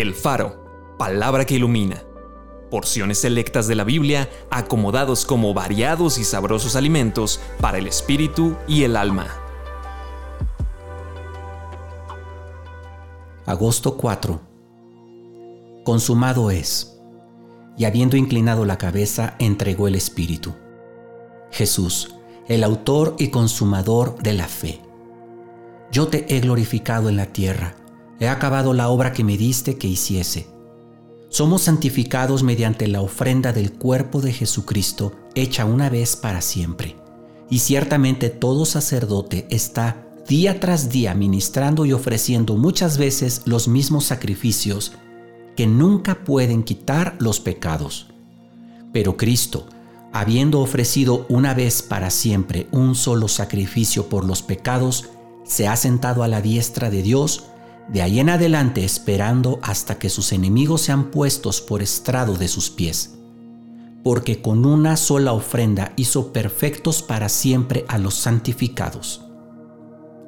El Faro, palabra que ilumina. Porciones selectas de la Biblia acomodados como variados y sabrosos alimentos para el espíritu y el alma. Agosto 4. Consumado es. Y habiendo inclinado la cabeza, entregó el espíritu. Jesús, el autor y consumador de la fe. Yo te he glorificado en la tierra he acabado la obra que me diste que hiciese. Somos santificados mediante la ofrenda del cuerpo de Jesucristo hecha una vez para siempre. Y ciertamente todo sacerdote está día tras día ministrando y ofreciendo muchas veces los mismos sacrificios que nunca pueden quitar los pecados. Pero Cristo, habiendo ofrecido una vez para siempre un solo sacrificio por los pecados, se ha sentado a la diestra de Dios de ahí en adelante esperando hasta que sus enemigos sean puestos por estrado de sus pies. Porque con una sola ofrenda hizo perfectos para siempre a los santificados,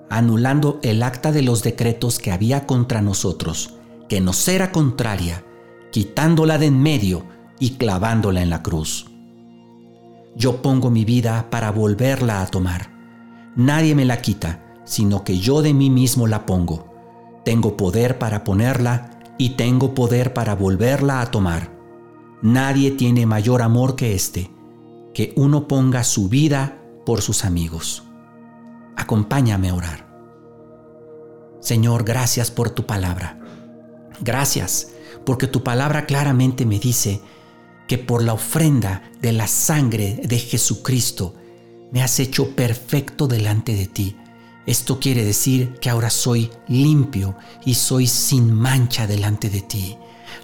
anulando el acta de los decretos que había contra nosotros, que nos era contraria, quitándola de en medio y clavándola en la cruz. Yo pongo mi vida para volverla a tomar. Nadie me la quita, sino que yo de mí mismo la pongo tengo poder para ponerla y tengo poder para volverla a tomar. Nadie tiene mayor amor que este, que uno ponga su vida por sus amigos. Acompáñame a orar. Señor, gracias por tu palabra. Gracias porque tu palabra claramente me dice que por la ofrenda de la sangre de Jesucristo me has hecho perfecto delante de ti esto quiere decir que ahora soy limpio y soy sin mancha delante de ti.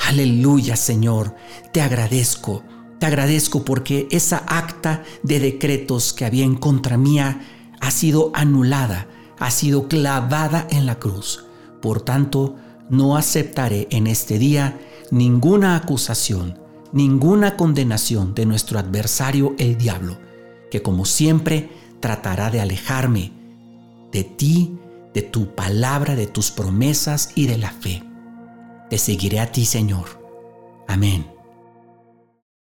Aleluya Señor, te agradezco, te agradezco porque esa acta de decretos que había en contra mía ha sido anulada, ha sido clavada en la cruz. Por tanto, no aceptaré en este día ninguna acusación, ninguna condenación de nuestro adversario el diablo, que como siempre tratará de alejarme de ti, de tu palabra, de tus promesas y de la fe. Te seguiré a ti, Señor. Amén.